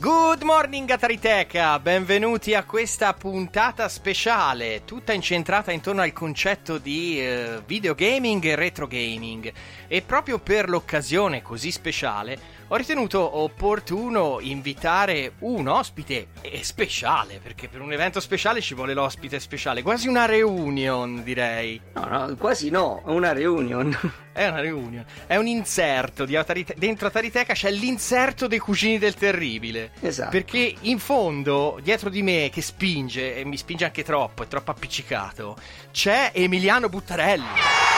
Good morning Atariteca, benvenuti a questa puntata speciale, tutta incentrata intorno al concetto di eh, videogaming e retro gaming. E proprio per l'occasione così speciale ho ritenuto opportuno invitare un ospite speciale, perché per un evento speciale ci vuole l'ospite speciale, quasi una reunion direi. No, no, quasi no, è una reunion. È una reunion, è un inserto di Atarite- dentro Atariteca c'è l'inserto dei cugini del terribile. Esatto. Perché in fondo, dietro di me, che spinge, e mi spinge anche troppo, è troppo appiccicato, c'è Emiliano Buttarelli.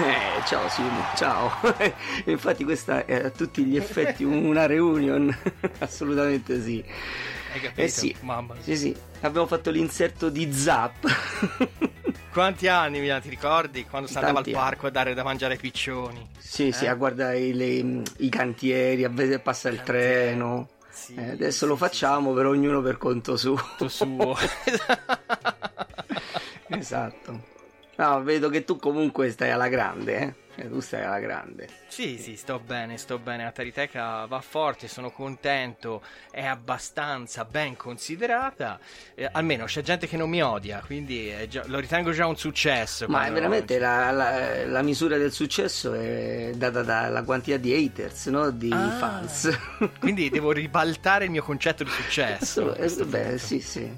Eh, ciao Simo, ciao. Infatti questa è a tutti gli effetti una reunion, assolutamente sì. Hai capito? Eh sì, Mamma mia. sì, sì, abbiamo fatto l'inserto di Zap. Quanti anni, Emiliano, ti ricordi? Quando si andava al parco a dare da mangiare ai piccioni. Sì, sì, Eh? a guardare i, le- i cantieri, a vedere passare il treno. Sì, Eh, adesso sì, lo sì, facciamo, però ognuno per conto suo. Tutto suo. esatto. No, vedo che tu comunque stai alla grande, eh? Cioè, tu stai alla grande. Sì, sì, sto bene, sto bene. La Tariteca va forte, sono contento, è abbastanza ben considerata. Eh, almeno c'è gente che non mi odia, quindi è già- lo ritengo già un successo. Ma quando- veramente la, la- la misura del successo è data dalla quantità di haters, no? Di Ah. fans. Quindi devo ribaltare il mio concetto di successo. Eh, beh, punto. sì, sì.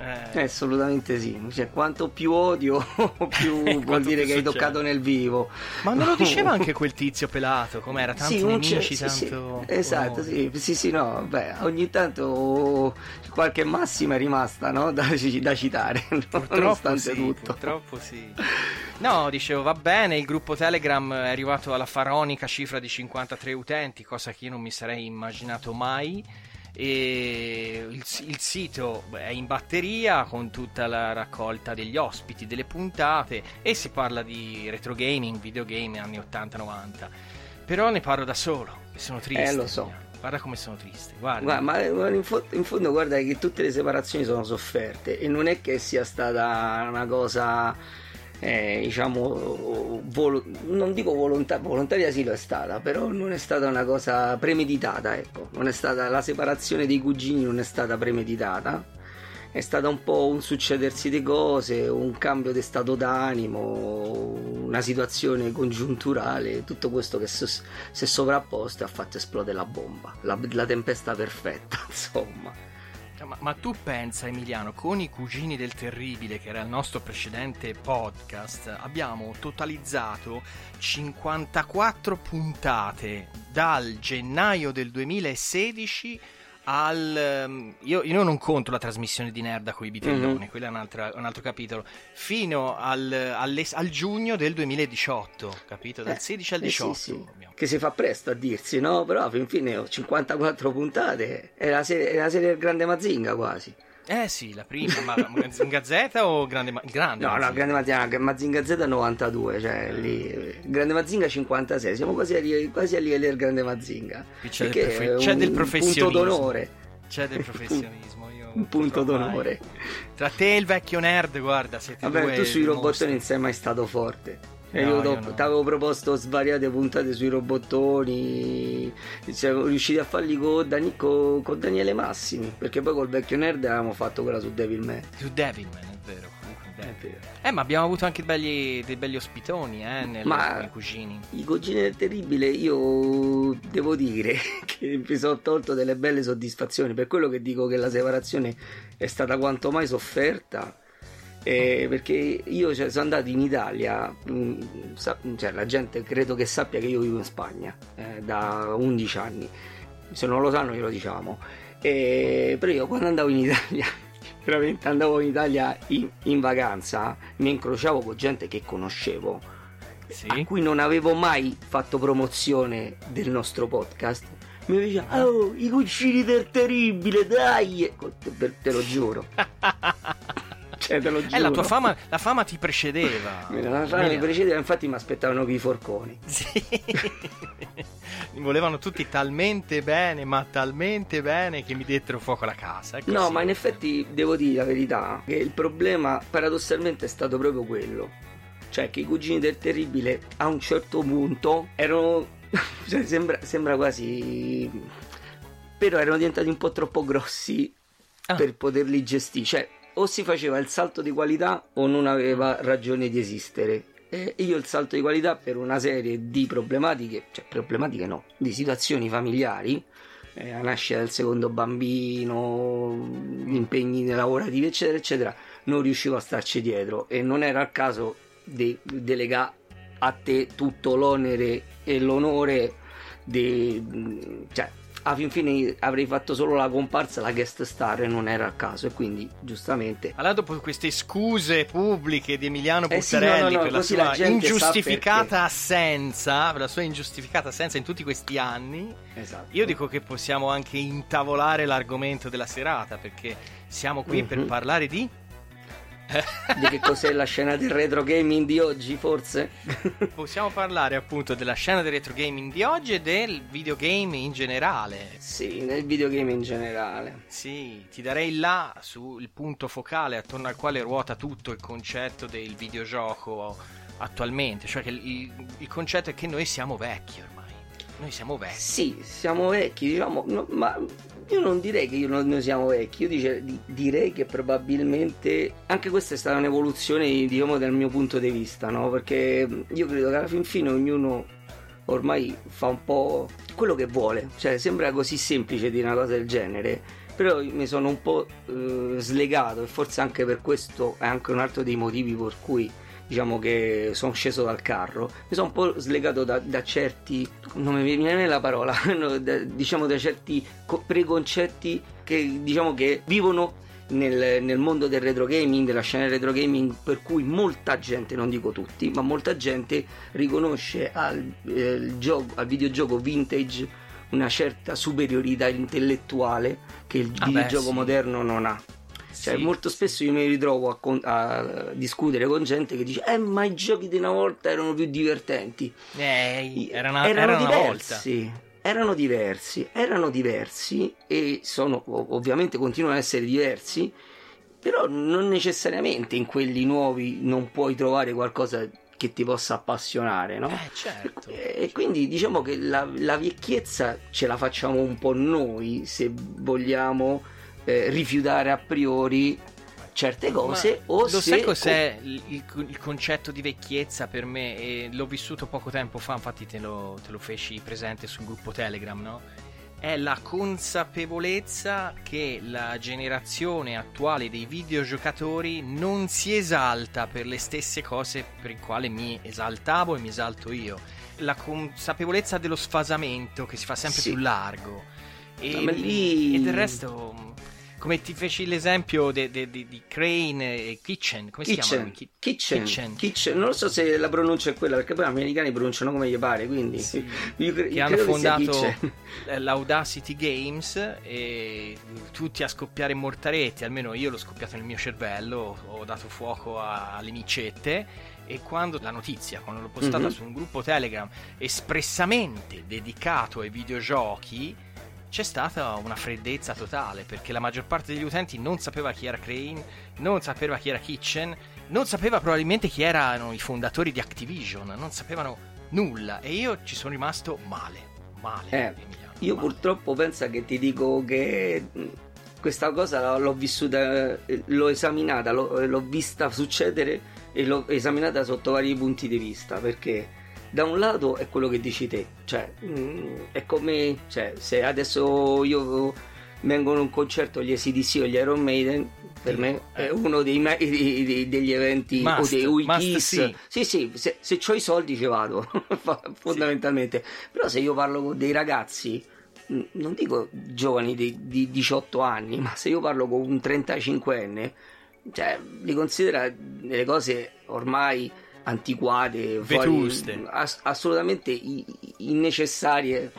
Eh, Eh, assolutamente sì. Cioè, quanto più odio, più vuol Quanto dire più che hai toccato nel vivo. Ma non lo diceva anche quel tizio pelato? Com'era? Tanti Sì, nemici, sì, sì. tanto. Esatto, onore. sì, sì, sì, no, beh, ogni tanto qualche massima è rimasta, no? Da, da citare, Purtroppo nonostante sì, tutto. purtroppo sì. No, dicevo, va bene, il gruppo Telegram è arrivato alla faraonica cifra di 53 utenti, cosa che io non mi sarei immaginato mai. E il, il sito è in batteria con tutta la raccolta degli ospiti, delle puntate e si parla di retro gaming, videogame anni 80-90. Però ne parlo da solo e sono triste. Eh, lo so. Guarda come sono triste, guarda. Guarda, ma ma in, fo- in fondo guarda che tutte le separazioni sono sofferte e non è che sia stata una cosa eh, diciamo volo- non dico volontà- volontaria sì lo è stata però non è stata una cosa premeditata ecco. Non è stata la separazione dei cugini non è stata premeditata. È stata un po' un succedersi di cose, un cambio di stato d'animo, una situazione congiunturale, tutto questo che so- si è sovrapposto e ha fatto esplodere la bomba, la, la tempesta perfetta, insomma. Cioè, Ma, ma tu pensa, Emiliano, con i cugini del terribile, che era il nostro precedente podcast, abbiamo totalizzato 54 puntate dal gennaio del 2016 al. ehm, Io, io non conto la trasmissione di Nerda con i bitelloni, Mhm. quello è un, altra- un altro capitolo. Fino al, alle- al giugno del 2018, capito? Dal Eh, 16 al eh, 18. sì, sì. abbiamo- Che si fa presto a dirsi, no? Però alla fine ho 54 puntate, è la serie, è la serie del Grande Mazinga quasi. Eh sì, la prima, ma Mazinga Z o Grande Ma- il Grande? No, no, Mazinga? Grande Mazinga, Mazinga Z 92, cioè lì, Grande Mazinga 56, siamo quasi a, li- quasi a livello del Grande Mazinga. C'è del profe- c'è un del professionismo. punto d'onore. C'è del professionismo. Io Un punto d'onore. Tra te e il vecchio nerd, guarda, siete Vabbè, due tu sui robottoni non sei mai stato forte. E No, io io ti no. avevo proposto svariate puntate sui robottoni. Siamo riusciti a farli con, Dani- con- con Daniele Massimi. Perché poi col vecchio nerd avevamo fatto quella su Devilman. Su Devilman, è vero. Eh, ma abbiamo avuto anche belli- dei belli ospitoni, eh, nel, Ma- con i cugini. I cugini del terribile, io devo dire che mi sono tolto delle belle soddisfazioni. Per quello che dico che la separazione è stata quanto mai sofferta. Eh, perché io cioè, sono andato in Italia, mh, sa- cioè, la gente credo che sappia che io vivo in Spagna eh, da 11 anni. Se non lo sanno, glielo diciamo. Eh, però io quando andavo in Italia, veramente andavo in Italia in, in vacanza, mi incrociavo con gente che conoscevo Sì. a cui non avevo mai fatto promozione del nostro podcast, mi diceva, oh, i cucini del terribile, dai! E- Te, te lo giuro. cioè, te lo giuro. Eh, la tua fama, la fama ti precedeva. La fama mi precedeva, infatti mi aspettavano i forconi. Sì. Mi volevano tutti talmente bene, ma talmente bene che mi dettero fuoco alla casa. No, ma in effetti devo dire la verità, che il problema paradossalmente è stato proprio quello. Cioè che i cugini del terribile a un certo punto erano... cioè, sembra, sembra quasi... Però erano diventati un po' troppo grossi Ah. per poterli gestire. Cioè, o si faceva il salto di qualità o non aveva ragione di esistere. E io il salto di qualità per una serie di problematiche, cioè problematiche no, di situazioni familiari, eh, la nascita del secondo bambino, gli impegni lavorativi, eccetera, eccetera, non riuscivo a starci dietro e non era il caso di delegare a te tutto l'onere e l'onore di... cioè, a fin fine avrei fatto solo la comparsa, la guest star e non era il caso e quindi giustamente Allora, dopo queste scuse pubbliche di Emiliano Eh sì, no, no, no, per la sua la ingiustificata assenza, per la sua ingiustificata assenza in tutti questi anni, esatto. io dico che possiamo anche intavolare l'argomento della serata perché siamo qui per Mhm. parlare di di che cos'è la scena del retro gaming di oggi forse possiamo parlare appunto della scena del retro gaming di oggi e del videogame in generale. sì nel videogame in generale Sì, ti darei là sul punto focale attorno al quale ruota tutto il concetto del videogioco attualmente, cioè che il, il concetto è che noi siamo vecchi ormai. Noi siamo vecchi. sì siamo vecchi diciamo no, ma io non direi che non- noi siamo vecchi io dice- di- direi che probabilmente anche questa è stata un'evoluzione diciamo dal mio punto di vista no? Perché io credo che alla fin fine ognuno ormai fa un po' quello che vuole cioè sembra così semplice dire una cosa del genere però mi sono un po' eh, slegato e forse anche per questo è anche un altro dei motivi per cui diciamo che sono sceso dal carro mi sono un po' slegato da, da certi non mi viene la parola no, da- diciamo da certi co- preconcetti che diciamo che vivono nel, nel mondo del retro gaming, della scena del retro gaming, per cui molta gente, non dico tutti, ma molta gente riconosce al, eh, gioco- al videogioco vintage una certa superiorità intellettuale che il Ah beh, videogioco sì. moderno non ha. Cioè, Sì. molto spesso io mi ritrovo a, con- a discutere con gente che dice: Eh, ma i giochi di una volta erano più divertenti. Eh, era una, erano era una volta. diversi. Erano diversi, erano diversi e sono ov- ovviamente continuano ad essere diversi, però non necessariamente in quelli nuovi non puoi trovare qualcosa che ti possa appassionare, no? Eh, certo. E quindi diciamo che la, la vecchiezza ce la facciamo un po' noi se vogliamo eh, rifiutare a priori certe cose Ma o lo se sai cos'è il, il- il concetto di vecchiezza per me? E l'ho vissuto poco tempo fa, infatti te lo, te lo feci presente sul gruppo Telegram, no? È la consapevolezza che la generazione attuale dei videogiocatori non si esalta per le stesse cose per le quali mi esaltavo e mi esalto io. La consapevolezza dello sfasamento che si fa sempre Sì. più largo. E, No, lì- e del resto come ti feci l'esempio de- de- de- di Crane e Kitchen, come si chiamano? Kitchen, Ki- kitchen, Kitchen. kitchen, non lo so se la pronuncia è quella perché poi gli americani pronunciano come gli pare, quindi Sì. io cre- che hanno che fondato kitchen. eh, l'Audacity Games e tutti a scoppiare mortaretti, almeno io l'ho scoppiato nel mio cervello, ho dato fuoco a- alle micette e quando la notizia, quando l'ho postata Mhm. su un gruppo Telegram espressamente dedicato ai videogiochi, c'è stata una freddezza totale perché la maggior parte degli utenti non sapeva chi era Crane, non sapeva chi era Kitchen, non sapeva probabilmente chi erano i fondatori di Activision, non sapevano nulla e io ci sono rimasto male, male. Eh, Emiliano, Io male. purtroppo penso che ti dico che questa cosa l'ho vissuta, eh, l'ho esaminata, l'ho, l'ho vista succedere e l'ho esaminata sotto vari punti di vista perché da un lato è quello che dici te, cioè mh, è come cioè, se adesso io vengo in un concerto gli ACDC o gli Iron Maiden per Sì, me è uno dei, dei- dei- degli eventi Must, o dei wikis sì. sì sì se, se ho i soldi ci vado fondamentalmente. Però se io parlo con dei ragazzi mh, non dico giovani di, di 18 anni ma se io parlo con un 35enne cioè li considera delle cose ormai antiquate, Vetuste. fuori- ass- assolutamente i- innecessarie.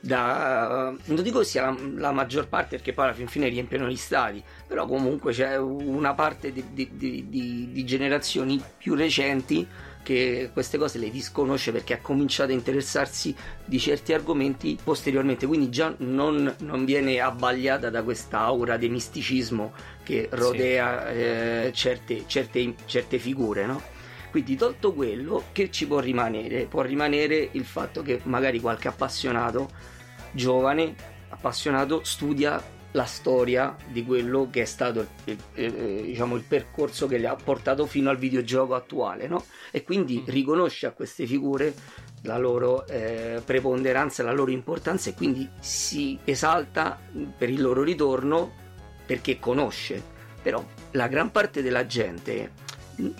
Da, non dico sia la, la maggior parte perché poi alla fin fine riempiono gli stadi, però comunque c'è una parte di, di- di- di- generazioni più recenti che queste cose le disconosce perché ha cominciato a interessarsi di certi argomenti posteriormente, quindi già non, non viene abbagliata da questa aura di misticismo che rodea eh, certe, certe, certe figure, no? Quindi tolto quello, che ci può rimanere? Può rimanere il fatto che magari qualche appassionato, giovane, appassionato, studia la storia di quello che è stato il, eh, diciamo, il percorso che le ha portato fino al videogioco attuale, no? E quindi riconosce a queste figure la loro eh, preponderanza, la loro importanza e quindi si esalta per il loro ritorno perché conosce. Però la gran parte della gente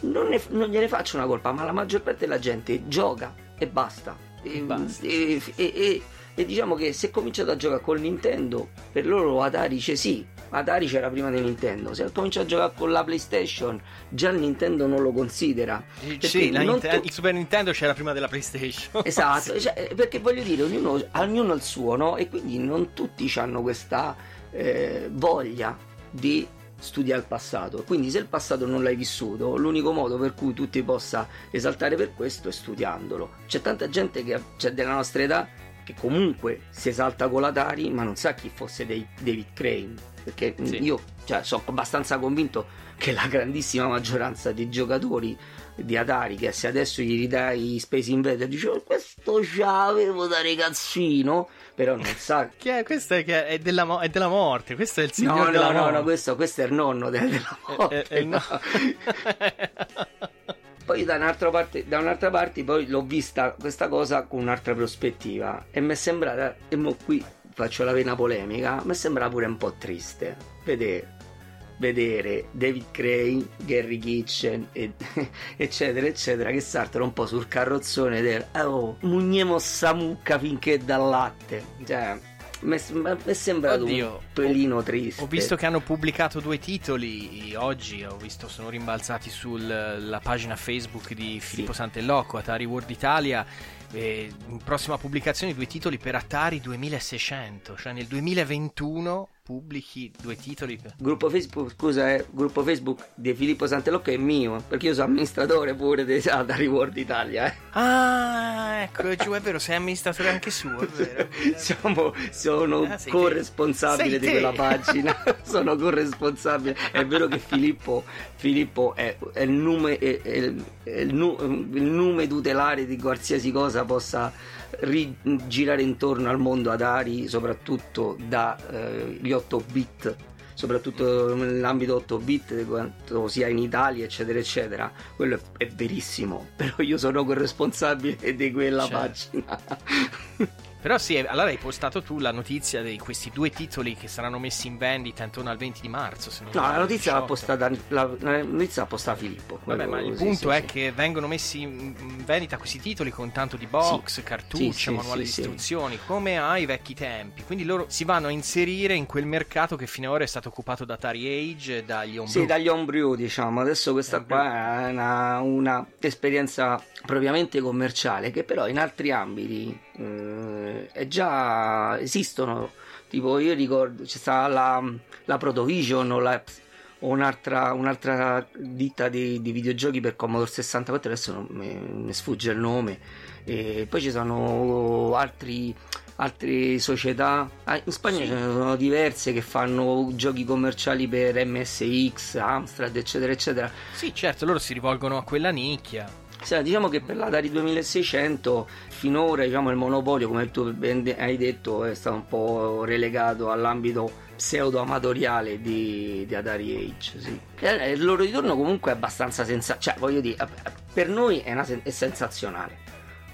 non, ne- non gliene faccio una colpa, ma la maggior parte della gente gioca e basta. E, Basta. e- e- e- diciamo che se cominciato a giocare con Nintendo, per loro Atari c'è sì, Atari c'era prima di Nintendo. Se comincia a giocare con la PlayStation, già il Nintendo non lo considera. Sì, la non Ninte- tu- il Super Nintendo c'era prima della PlayStation. Esatto, Sì. cioè, perché voglio dire, ognuno, ognuno ha il suo, no? E quindi non tutti hanno questa eh, voglia di studiare il passato. Quindi se il passato non l'hai vissuto, l'unico modo per cui tu ti possa esaltare per questo è studiandolo. C'è tanta gente che c'è della nostra età che comunque si esalta con l'Atari, ma non sa chi fosse David Crane. Perché Sì. io cioè, sono abbastanza convinto che la grandissima maggioranza dei giocatori di Atari che se adesso gli ridai Space Invader dice "Oh, questo già avevo da ragazzino però non sa Che è, questo è, che è, della, mo- è della morte, questo è il no signore no della no, morte. no questo, questo è il nonno del- della morte Eh, eh, no. poi da un'altra parte, da un'altra parte poi l'ho vista questa cosa con un'altra prospettiva e mi è sembrata e mo qui faccio la vena polemica mi è sembrata pure un po' triste vedere vedere David Crane, Gary Kitchen e- eccetera eccetera che saltano un po' sul carrozzone del oh, mugniamo sta mucca finché dà latte cioè mi è- sembrato Oddio, un pelino triste Ho visto che hanno pubblicato due titoli oggi, ho visto sono rimbalzati sulla pagina Facebook di Filippo Santellocco, Atari World Italia. In prossima pubblicazione due titoli per Atari 2600, cioè nel 2021 pubblichi due titoli. Gruppo Facebook, scusa, è gruppo Facebook di Filippo Santelocco è mio, perché io sono amministratore pure di Atari World Italia. eh. Ah, ecco, giù, è vero, sei amministratore anche suo, è vero. Siamo, sono Ah, corresponsabile di quella pagina. sono corresponsabile. È vero che Filippo, Filippo è, è il nume, è- è il- il il nume tutelare di qualsiasi cosa possa rigirare intorno al mondo Atari, soprattutto dagli 8 bit soprattutto nell'ambito 8 bit quanto sia in Italia eccetera eccetera quello è, è verissimo però io sono corresponsabile di quella Certo. pagina Però sì, allora hai postato tu la notizia di questi due titoli che saranno messi in vendita intorno al 20 di marzo. No, la notizia l'ha 18. postata, la, la notizia l'ha postata Filippo. Vabbè, ma il Sì, punto sì, è sì. che vengono messi in vendita questi titoli con tanto di box, Sì. cartucce, sì, di istruzioni, come ai vecchi tempi. Quindi loro si vanno a inserire in quel mercato che fino ad ora è stato occupato da Atari Age e dagli homebrew. Sì, dagli homebrew, diciamo. Adesso questa Homebrew. qua è una, una esperienza propriamente commerciale che però in altri ambiti eh, è già esistono. Tipo, io ricordo c'è stata la, la Protovision o, la- o un'altra, un'altra ditta di, di videogiochi per Commodore 64, adesso non mi, mi sfugge il nome. E poi ci sono altri altre società Ah, in Spagna Sì. ce ne sono diverse che fanno giochi commerciali per MSX, Amstrad eccetera eccetera Sì, certo, loro si rivolgono a quella nicchia. Sì, diciamo che per l'Atari 2600 finora diciamo, il monopolio come tu ben hai detto è stato un po' relegato all'ambito pseudo amatoriale di, di Atari Age sì. Il loro ritorno comunque è abbastanza senza cioè voglio dire per noi è, una sen- è sensazionale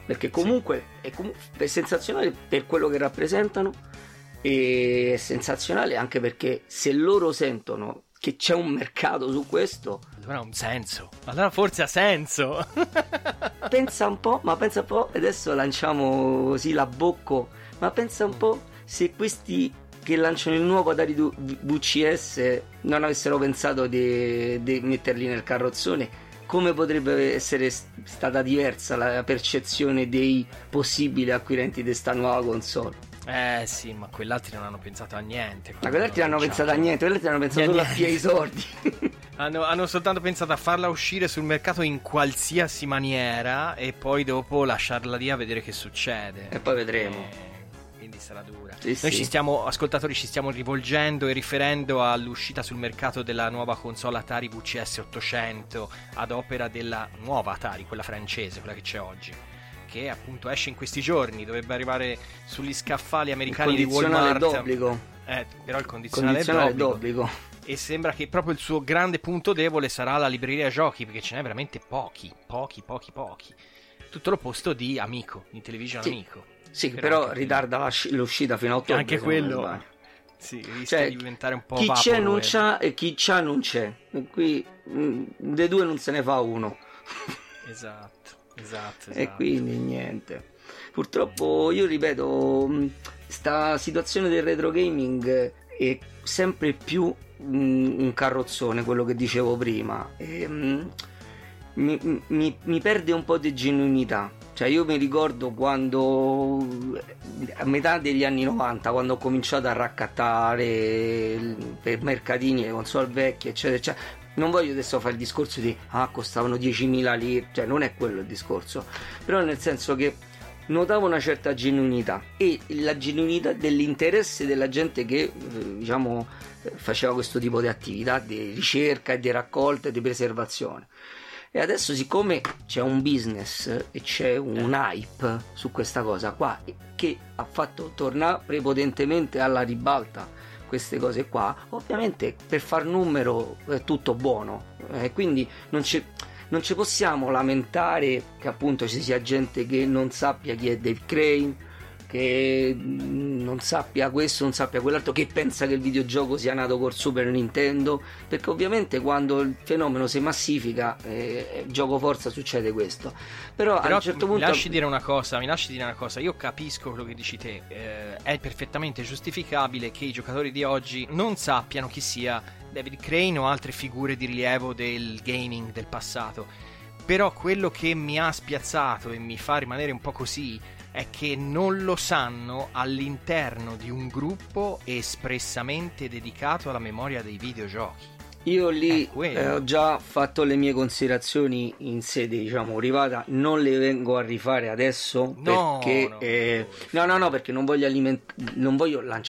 perché comunque è, comu- è sensazionale per quello che rappresentano e è sensazionale anche perché se loro sentono che c'è un mercato su questo Allora ha un senso. Allora forse ha senso. pensa un po', ma pensa un po', adesso lanciamo così la bocco, ma pensa un po' se questi che lanciano il nuovo Atari VCS non avessero pensato di, di metterli nel carrozzone come potrebbe essere stata diversa la percezione dei possibili acquirenti di questa nuova console. Eh sì, ma quell'altri non hanno pensato a niente. Ma quell'altri non hanno pensato a niente, quell'altri hanno pensato solo a piedi sordi. hanno, hanno, soltanto pensato a farla uscire sul mercato in qualsiasi maniera e poi dopo lasciarla lì a vedere che succede. E poi vedremo. E quindi sarà dura. Sì, Noi sì. ci stiamo, ascoltatori, ci stiamo rivolgendo e riferendo all'uscita sul mercato della nuova console Atari VCS 800 ad opera della nuova Atari, quella francese, quella che c'è oggi. Che appunto esce in questi giorni, dovrebbe arrivare sugli scaffali americani di Walmart. d'obbligo. Eh, però il condizionale, condizionale è d'obbligo. d'obbligo e sembra che proprio il suo grande punto debole sarà la libreria giochi perché ce n'è veramente pochi, pochi, pochi, pochi. Tutto l'opposto di Amico, di Television sì. Amico. Sì, però, però ritarda l'uscita fino a ottobre. Anche quello. Sì, rischia cioè, di diventare un po' Chi c'è non c'ha e chi c'ha non c'è. Qui mh, mm, dei due non se ne fa uno. esatto, esatto, esatto. E quindi niente. Purtroppo io ripeto, mm, sta situazione del retro gaming è sempre più un carrozzone, quello che dicevo prima. E, mi, mi, mi perde un po' di genuinità. Cioè io mi ricordo quando a metà degli anni 90 quando ho cominciato a raccattare per mercatini le console vecchie eccetera eccetera. Non voglio adesso fare il discorso di ah costavano 10.000 lire cioè non è quello il discorso. Però nel senso che notavo una certa genuinità e la genuinità dell'interesse della gente che eh, diciamo faceva questo tipo di attività di ricerca di raccolta e di preservazione e adesso, siccome c'è un business e c'è un hype su questa cosa qua, che ha fatto tornare prepotentemente alla ribalta queste cose qua, ovviamente per far numero è tutto buono. E quindi non c'è non ci possiamo lamentare che appunto ci sia gente che non sappia chi è Dave Crane che non sappia questo, non sappia quell'altro, che pensa che il videogioco sia nato col Super Nintendo, perché ovviamente quando il fenomeno si massifica, eh, gioco forza succede questo. Però, Però a un certo punto... Mi lasci dire una cosa, mi lasci dire una cosa, io capisco quello che dici te, eh, è perfettamente giustificabile che i giocatori di oggi non sappiano chi sia David Crane o altre figure di rilievo del gaming del passato. Però quello che mi ha spiazzato e mi fa rimanere un po' così è che non lo sanno all'interno di un gruppo espressamente dedicato alla memoria dei videogiochi. Io lì eh, ho già fatto le mie considerazioni in sede, diciamo, privata, non le vengo a rifare adesso no, perché no. Eh, no, no, no, perché non voglio aliment- non voglio lanciare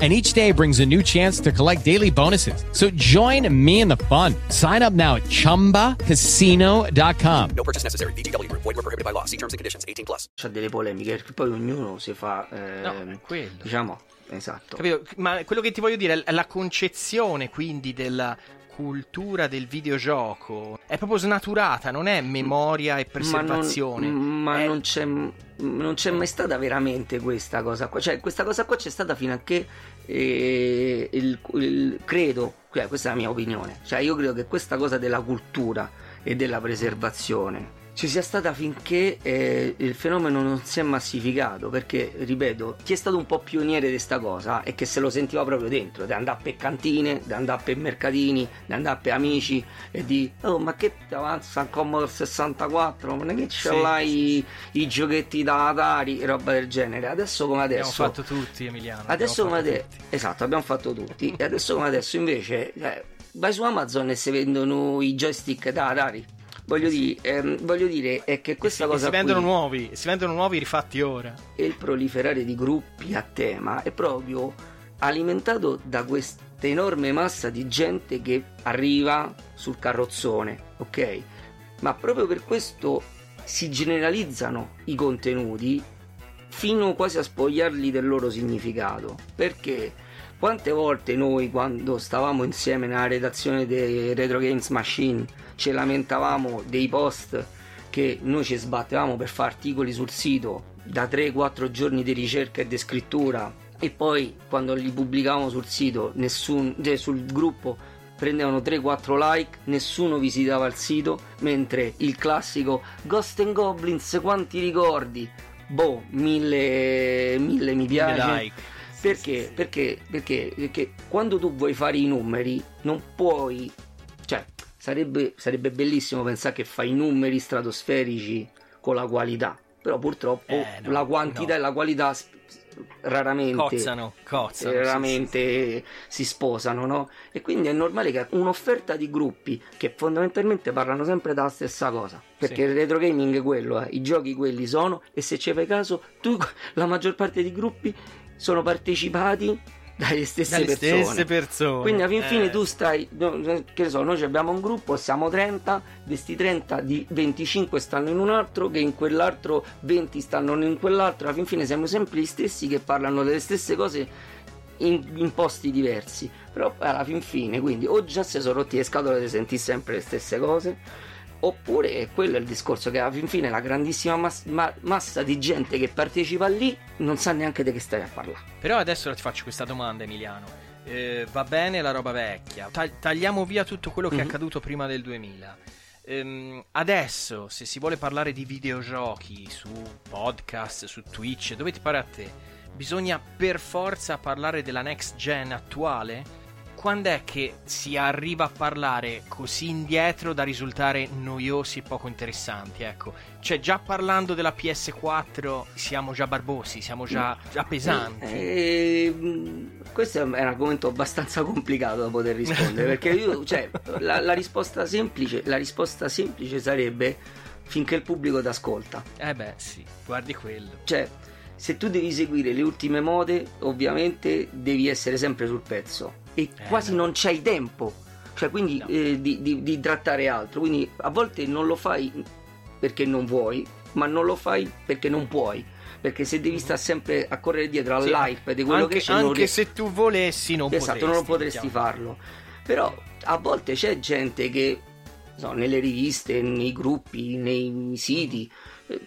and each day brings a new chance to collect daily bonuses. So join me in the fun. Sign up now at ChumbaCasino.com. No purchase necessary. BGW. Void were prohibited by law. See terms and conditions. 18 plus. C'è delle polemiche perché poi ognuno si fa... Eh, no, quello. Diciamo, esatto. Capito? Ma quello che ti voglio dire è la concezione quindi della cultura del videogioco è proprio snaturata, non è memoria e preservazione. Ma non, ma è... non, c'è, non c'è, mai stata veramente questa cosa qua. Cioè, questa cosa qua c'è stata fino a che eh, il, il, credo, cioè, questa è la mia opinione. Cioè, io credo che questa cosa della cultura e della preservazione ci sia stata finché eh, il fenomeno non si è massificato perché ripeto chi è stato un po' pioniere di questa cosa è che se lo sentiva proprio dentro di andare per cantine di andare per mercatini di andare per amici e di oh ma che ti avanza un Commodore 64 non è che ce sì, l'hai sì. i giochetti da Atari? E roba del genere. Adesso come adesso abbiamo fatto tutti Emiliano adesso come adesso esatto abbiamo fatto tutti. E adesso come adesso invece eh, vai su Amazon e si vendono i joystick da Atari Voglio, di, ehm, voglio, dire è che questa si, cosa. Si vendono qui, nuovi, si vendono nuovi rifatti ora. E il proliferare di gruppi a tema è proprio alimentato da questa questa enorme massa di gente che arriva sul carrozzone, ok? Ma proprio per questo si generalizzano i contenuti fino quasi a spogliarli del loro significato. Perché quante volte noi quando stavamo insieme nella redazione dei Retro Games Machine ci lamentavamo dei post che noi ci sbattevamo per fare articoli sul sito da 3-4 giorni di ricerca e di scrittura e poi quando li pubblicavamo sul sito, nessun, cioè sul gruppo prendevano 3-4 like, nessuno visitava il sito, mentre il classico Ghost and Goblins, quanti ricordi? Boh, mille, mille mi piace. like. Perché? Perché? Perché? Perché quando tu vuoi fare i numeri non puoi... Sarebbe, sarebbe bellissimo pensare che fai i numeri stratosferici con la qualità, però purtroppo Eh, no, la quantità no. e la qualità raramente Cozzano, cozzano, eh, sì, raramente si sposano, no? E quindi è normale che un'offerta di gruppi che fondamentalmente parlano sempre della stessa cosa. Perché Sì. il retro gaming è quello, eh, i giochi quelli sono, e se ci fai caso, tu, la maggior parte dei gruppi sono partecipati dalle stesse Dalle persone. stesse persone. Quindi alla fin Eh. fine tu stai, che ne so, noi abbiamo un gruppo, siamo 30, di questi 30 di 25 stanno in un altro, che in quell'altro 20 stanno in quell'altro, alla fin fine siamo sempre gli stessi che parlano delle stesse cose in, in posti diversi. Però alla fin fine, quindi o già si sono rotti le scatole di sentire sempre le stesse cose, oppure quello è il discorso che alla fin fine la grandissima mas- ma- massa di gente che partecipa lì non sa neanche di che stai a parlare. Però adesso ti faccio questa domanda, Emiliano. Eh, va bene la roba vecchia, Tag- tagliamo via tutto quello che è Mhm. accaduto prima del 2000. Ehm, adesso, se si vuole parlare di videogiochi su podcast, su Twitch, dove ti pare a te, bisogna per forza parlare della next gen attuale? Quando è che si arriva a parlare così indietro da risultare noiosi e poco interessanti? Ecco, cioè già parlando della PS4 siamo già barbosi, siamo già, già pesanti. Eh, mh, questo è un argomento abbastanza complicato da poter rispondere perché io, cioè, la, la risposta semplice, la risposta semplice sarebbe finché il pubblico ti ascolta. Eh beh, sì, guardi quello. Cioè, se tu devi seguire le ultime mode, ovviamente devi essere sempre sul pezzo e quasi non c'hai tempo. Cioè, quindi eh, di, di- di trattare altro. Quindi a volte non lo fai perché non vuoi, ma non lo fai perché non puoi. Perché se devi stare sempre a correre dietro Sì, all'hype di quello anche, che c'è, anche ries- se tu volessi non esatto, potresti. non potresti diciamo. farlo. Però a volte c'è gente che no, nelle riviste, nei gruppi, nei siti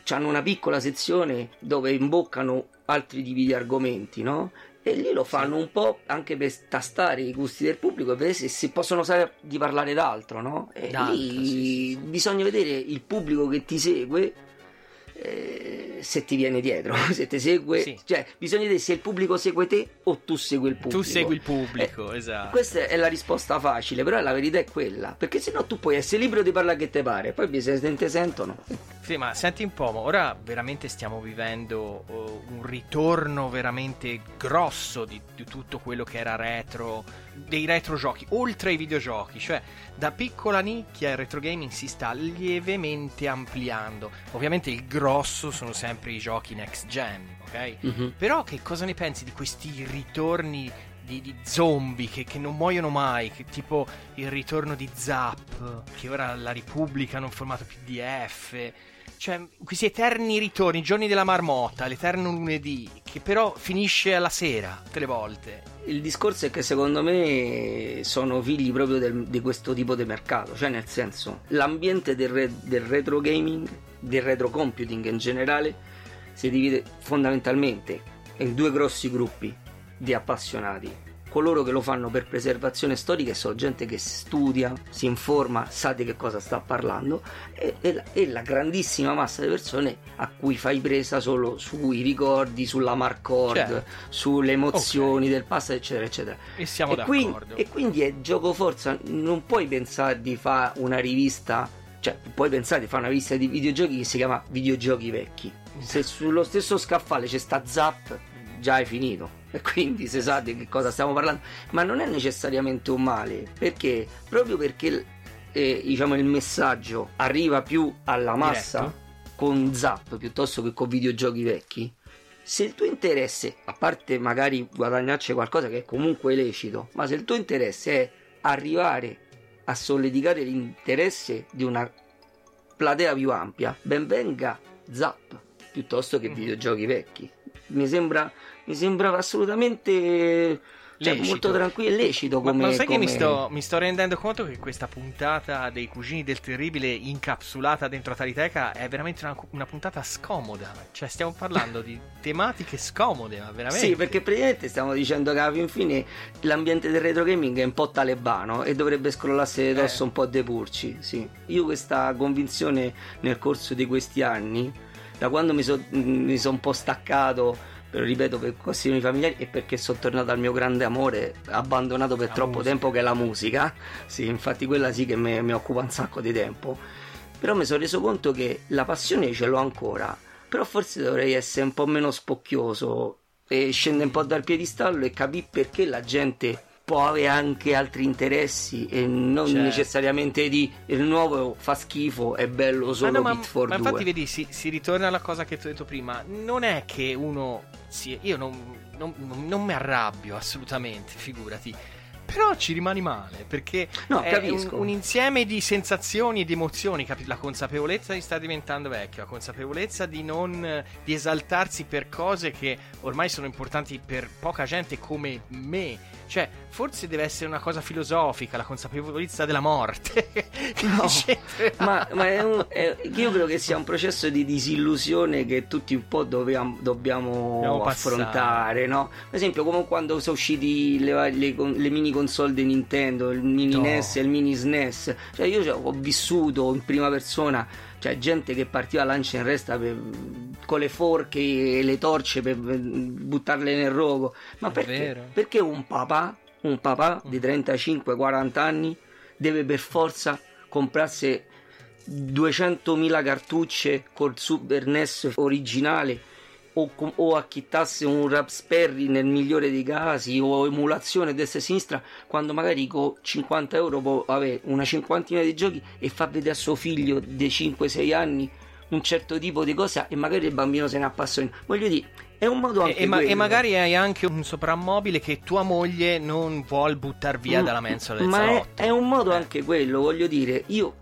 hanno una piccola sezione dove imboccano altri tipi di argomenti, no? E lì lo fanno un po' anche per tastare i gusti del pubblico e vedere se, se possono usare di parlare d'altro, no? E D'altro, lì bisogna vedere il pubblico che ti segue eh, se ti viene dietro, se ti segue, Sì. cioè bisogna vedere se il pubblico segue te o tu segui il pubblico. Tu segui il pubblico, esatto. Questa è la risposta facile, però la verità è quella, perché se no tu puoi essere libero di parlare che te pare, poi se te sentono. Sì, ma senti un po', ma ora veramente stiamo vivendo oh, un ritorno veramente grosso di, di tutto quello che era retro, dei retro giochi, oltre ai videogiochi, cioè da piccola nicchia il retro gaming si sta lievemente ampliando. Ovviamente il grosso sono sempre i giochi next gen, ok? Mhm. Però che cosa ne pensi di questi ritorni di, di zombie che, che non muoiono mai, che tipo il ritorno di Zap, che ora la Repubblica hanno formato PDF. Cioè, questi eterni ritorni, i giorni della marmotta, l'eterno lunedì, che però finisce alla sera, tutte le volte. Il discorso è che secondo me sono figli proprio del- di questo tipo di mercato, cioè nel senso l'ambiente del, re- del retro gaming, del retro computing in generale, si divide fondamentalmente in due grossi gruppi di appassionati. Coloro che lo fanno per preservazione storica e sono gente che studia, si informa, sa di che cosa sta parlando e, e la, e la grandissima massa di persone a cui fai presa solo sui ricordi, sulla marcord, Certo. sulle emozioni del passato, eccetera, eccetera. E siamo e, quindi, d'accordo. e quindi è gioco forza, non puoi pensare di fare una rivista, cioè puoi pensare di fare una rivista di videogiochi che si chiama Videogiochi Vecchi. Se sullo stesso scaffale c'è sta Zap, già hai finito. E quindi se sa di che cosa stiamo parlando. Ma non è necessariamente un male, perché proprio perché eh, diciamo, il messaggio arriva più alla massa Diretto. con Zap piuttosto che con videogiochi vecchi se il tuo interesse, a parte magari guadagnarci qualcosa che è comunque lecito, ma se il tuo interesse è arrivare a solleticare l'interesse di una platea più ampia, ben venga Zap piuttosto che videogiochi vecchi. Mi sembra, mi sembra assolutamente cioè, molto tranquillo e lecito Ma, come, ma lo sai che mi come- sto, mi sto rendendo conto che questa puntata dei Cugini del Terribile incapsulata dentro Tariteca è veramente una, una puntata scomoda. Cioè, stiamo parlando di tematiche scomode, ma veramente. Sì, perché praticamente stiamo dicendo che alla fin fine l'ambiente del retro gaming è un po' talebano e dovrebbe scrollarsi di dosso Eh. un po' dei purci. Sì. Io questa convinzione nel corso di questi anni, da quando mi sono un po' staccato, ripeto, per questioni familiari e perché sono tornato al mio grande amore, abbandonato per La troppo musica. tempo, che è la musica. Sì, infatti quella sì che mi, mi occupa un sacco di tempo. Però mi sono reso conto che la passione ce l'ho ancora, però forse dovrei essere un po' meno spocchioso e scendere un po' dal piedistallo e capire perché la gente può avere anche altri interessi e non Certo. necessariamente di il nuovo fa schifo, è bello Ma, solo no, ma, for ma 2. infatti vedi, si, si ritorna alla cosa che ti ho detto prima. Non è che uno... si- io non, non- non- mi arrabbio assolutamente, figurati. Però ci rimani male perché No, è un, un insieme di sensazioni e di emozioni. capi- La consapevolezza di stare diventando vecchio, la consapevolezza di non di esaltarsi per cose che ormai sono importanti per poca gente come me. Cioè, forse deve essere una cosa filosofica, la consapevolezza della morte. No, ma, ma è un- è- io credo che sia un processo di disillusione che tutti un po' dobbiamo, dobbiamo affrontare, no? Per esempio, come quando sono usciti le, le le mini console di Nintendo, il mini No. NES e il mini SNES. Cioè, io cioè, ho vissuto in prima persona. Cioè, gente che partiva a lancia in resta per- con le forche e le torce per per buttarle nel rogo. Ma perché? Perché un papà, un papà di 35-40 anni deve per forza comprarsi 200.000 cartucce col Super NES originale o, o acchittasse un Raspberry nel migliore dei casi o emulazione destra e sinistra quando magari con 50 euro può avere una cinquantina di giochi e fa vedere a suo figlio di 5-6 anni un certo tipo di cosa e magari il bambino se ne appassiona voglio dire è un modo anche E, e ma- e magari hai anche un soprammobile che tua moglie non vuol buttare via Mm, dalla mensola del ma è, salotto. è un modo Eh. anche quello voglio dire io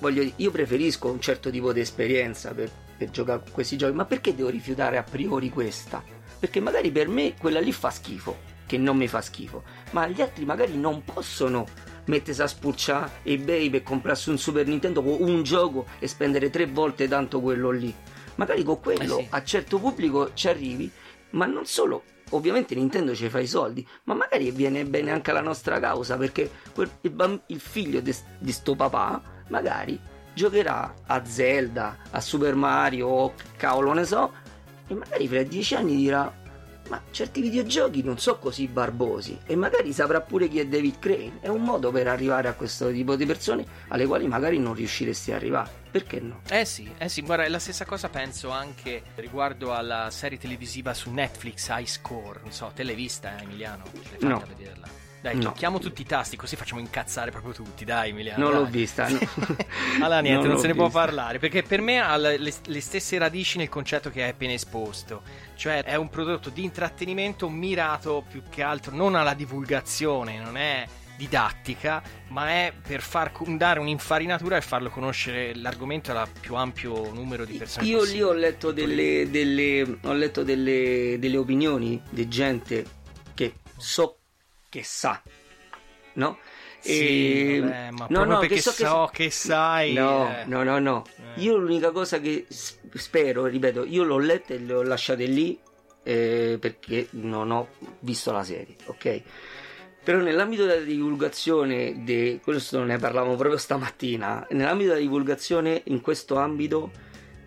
voglio dire, io preferisco un certo tipo di esperienza per, per giocare con questi giochi ma perché devo rifiutare a priori questa? Perché magari per me quella lì fa schifo che non mi fa schifo ma gli altri magari non possono mettersi a spurciare ebay per comprarsi un Super Nintendo con un gioco e spendere tre volte tanto quello lì. Magari con quello Eh sì. a certo pubblico ci arrivi ma non solo. Ovviamente Nintendo ci fa i soldi ma magari viene bene anche alla nostra causa perché quel- il, bam- il figlio de- di sto papà magari giocherà a Zelda a Super Mario o cavolo ne so e magari fra dieci anni dirà ma certi videogiochi non sono così barbosi e magari saprà pure chi è David Crane è un modo per arrivare a questo tipo di persone alle quali magari non riusciresti a arrivare perché no? Eh sì, eh sì, guarda, la stessa cosa penso anche riguardo alla serie televisiva su Netflix High Score, non so, te l'hai vista eh, Emiliano? L'hai fatta No. vederla? Dai, No. tocchiamo tutti i tasti così facciamo incazzare proprio tutti, dai Emiliano. non dai. l'ho vista no. allora niente, non, l'ho se ne può vista. parlare, perché per me ha le, le- stesse radici nel concetto che hai appena esposto, cioè è un prodotto di intrattenimento mirato più che altro non alla divulgazione, non è didattica, ma è per far dare un'infarinatura e farlo conoscere l'argomento al più ampio numero di persone Io lì possibile. ho letto delle, delle- ho letto delle, delle opinioni di gente che so che sa, no? Sì, E- vabbè, ma no, no, perché che so che so che sai, No, eh. no, no, no. Eh. Io l'unica cosa che spero, ripeto, io l'ho letta e le ho lasciate lì eh, perché non ho visto la serie, ok? Però nell'ambito della divulgazione, de... questo ne parlavamo proprio stamattina, nell'ambito della divulgazione in questo ambito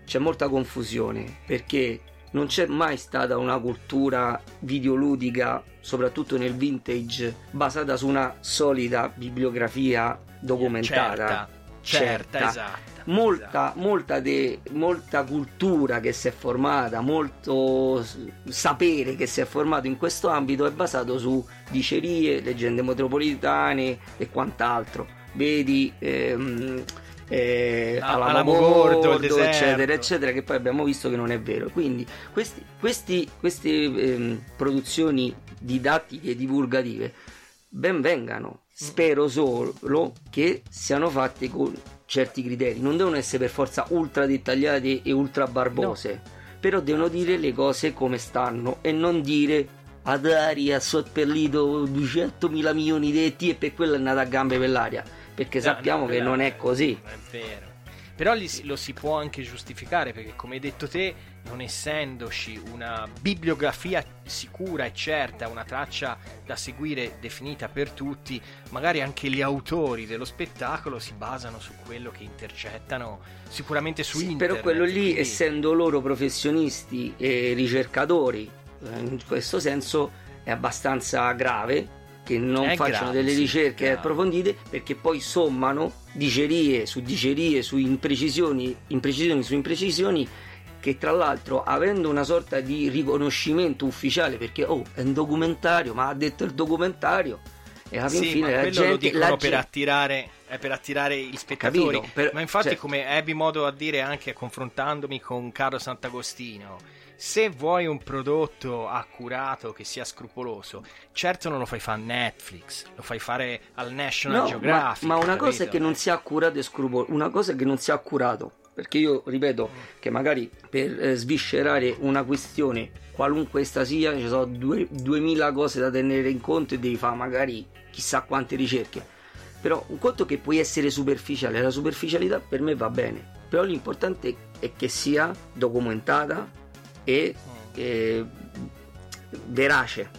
c'è molta confusione perché non c'è mai stata una cultura videoludica, soprattutto nel vintage, basata su una solida bibliografia documentata. certa, certa, esatto. Molta, molta, de- molta cultura che si è formata, molto sapere che si è formato in questo ambito è basato su dicerie, leggende metropolitane e quant'altro. Vedi ehm, eh, La- Alamo Alamo Gordo, eccetera, eccetera, che poi abbiamo visto che non è vero. Quindi questi- questi- queste ehm, produzioni didattiche e divulgative ben vengano. Spero solo che siano fatte con certi criteri, non devono essere per forza ultra dettagliate e ultra barbose, però devono dire le cose come stanno e non dire ad aria ha seppellito 200 mila milioni di ET e per quello è nato a gambe per l'aria, perché No, sappiamo no, che non è così. È vero. Però lo si può anche giustificare perché, come hai detto te, non essendoci una bibliografia sicura e certa, una traccia da seguire definita per tutti, magari anche gli autori dello spettacolo si basano su quello che intercettano sicuramente su Sì, internet. però quello lì, quindi- essendo loro professionisti e ricercatori, eh, in questo senso è abbastanza grave che non È facciano grave, delle sì, ricerche grave. approfondite perché poi sommano dicerie su dicerie su imprecisioni, imprecisioni su imprecisioni che tra l'altro avendo una sorta di riconoscimento ufficiale perché oh è un documentario ma ha detto il documentario e alla Sì, fine ma la quello gente, lo dicono la per gente- attirare, è per attirare gli spettatori. Capito, per- ma infatti, cioè- come ebbi modo a dire anche confrontandomi con Carlo Sant'Agostino, se vuoi un prodotto accurato che sia scrupoloso, certo non lo fai fare a Netflix, lo fai fare al National No, ma, Geographic. ma una cosa è che non sia accurato e scrupolo, una cosa è che non sia accurato. Perché io ripeto che magari per eh, sviscerare una questione, qualunque essa sia, ci sono due- 2000 cose da tenere in conto e devi fare magari chissà quante ricerche. Però un conto che puoi essere superficiale, la superficialità per me va bene. Però l'importante è che sia documentata e eh, verace.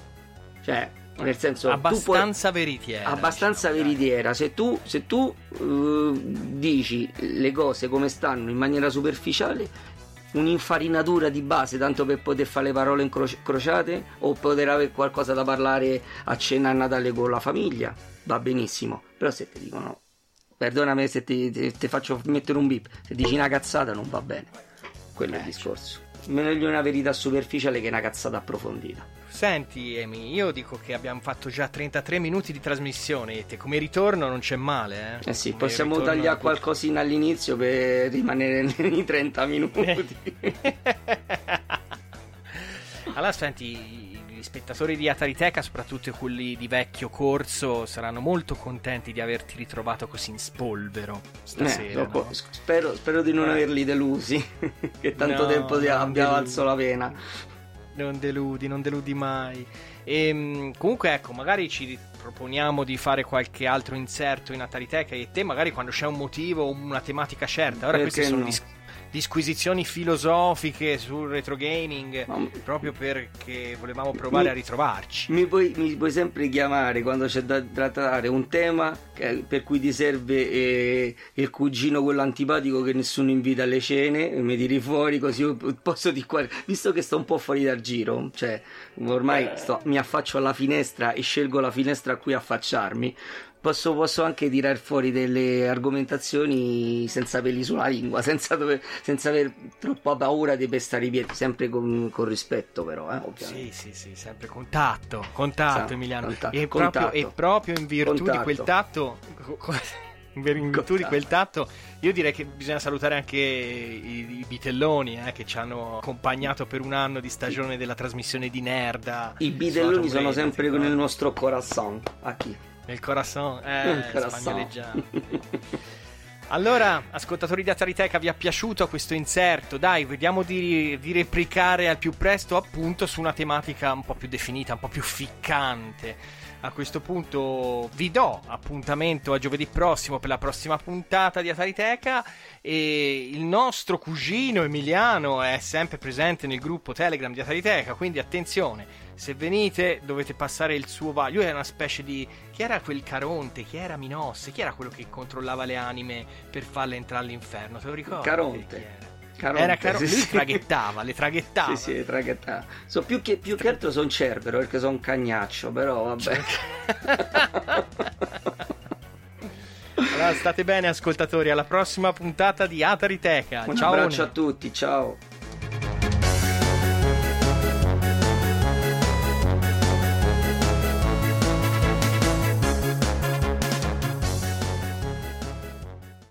Cioè, nel senso, tu puoi- abbastanza veritiera. abbastanza diciamo, veritiera. Se tu, se tu eh, dici le cose come stanno in maniera superficiale, un'infarinatura di base tanto per poter fare le parole incrociate o poter avere qualcosa da parlare a cena a Natale con la famiglia, va benissimo. Però se ti dicono, perdonami se ti, ti- ti faccio mettere un bip, se dici una cazzata non va bene. Quello è il discorso. Meglio una verità superficiale che una cazzata approfondita. Senti, Emi, io dico che abbiamo fatto già 33 minuti di trasmissione e te come ritorno non c'è male, eh? Eh sì, Come possiamo tagliare qualcosina all'inizio per rimanere nei 30 minuti. Allora, senti, gli spettatori di Atariteca, soprattutto quelli di vecchio corso, saranno molto contenti di averti ritrovato così in spolvero Eh, stasera. dopo- no? spero, spero di non Eh. averli delusi, che tanto No, tempo ti non abbia delusi. valso la pena. Non deludi, non deludi mai. E, comunque, ecco, magari ci proponiamo di fare qualche altro inserto in Atariteca e te, magari quando c'è un motivo o una tematica certa. Ora, Perché queste sono no? dis- disquisizioni filosofiche sul retro gaming, Ma- proprio perché volevamo provare Mi- a ritrovarci. Mi puoi, mi puoi sempre chiamare quando c'è da trattare un tema che- per cui ti serve eh, il cugino quello antipatico che nessuno invita alle cene e mi tiri fuori così io posso di qua visto che sto un po' fuori dal giro cioè ormai sto- mi affaccio alla finestra e scelgo la finestra a cui affacciarmi Posso, posso anche tirar fuori delle argomentazioni senza peli sulla lingua, senza, dover- senza aver troppa paura di pestare i piedi, sempre con, con rispetto però, eh. Sì, sì, sì, sempre contatto, contatto Sì, Emiliano. contatto, e, proprio, contatto. e proprio in virtù di Contatto. quel tatto, in virtù di quel tatto, io direi che bisogna salutare anche i, i bitelloni eh, che ci hanno accompagnato per un anno di stagione della trasmissione di Nerda. I bitelloni sono sempre con il nostro corazon. A chi? Nel corazon, eh, corazon. spagnoleggiante. Allora, ascoltatori di Atariteca, vi è piaciuto questo inserto? Dai, vediamo di, di replicare al più presto appunto su una tematica un po' più definita, un po' più ficcante. A questo punto vi do appuntamento a giovedì prossimo per la prossima puntata di Atariteca e il nostro cugino Emiliano è sempre presente nel gruppo Telegram di Atariteca, quindi attenzione, se venite dovete passare il suo vaglio. Lui è una specie di... chi era quel Caronte? Chi era Minosse? Chi era quello che controllava le anime per farle entrare all'inferno? Te lo ricordi? Caronte. Caronte, Era Caronte, sì, lui sì. traghettava, le traghettava. Sì, sì, traghettava. So, più, che, più che altro sono cerbero perché sono un cagnaccio, però vabbè. Allora, state bene ascoltatori, alla prossima puntata di Atariteca. Un Ciao. abbraccio a tutti, ciao.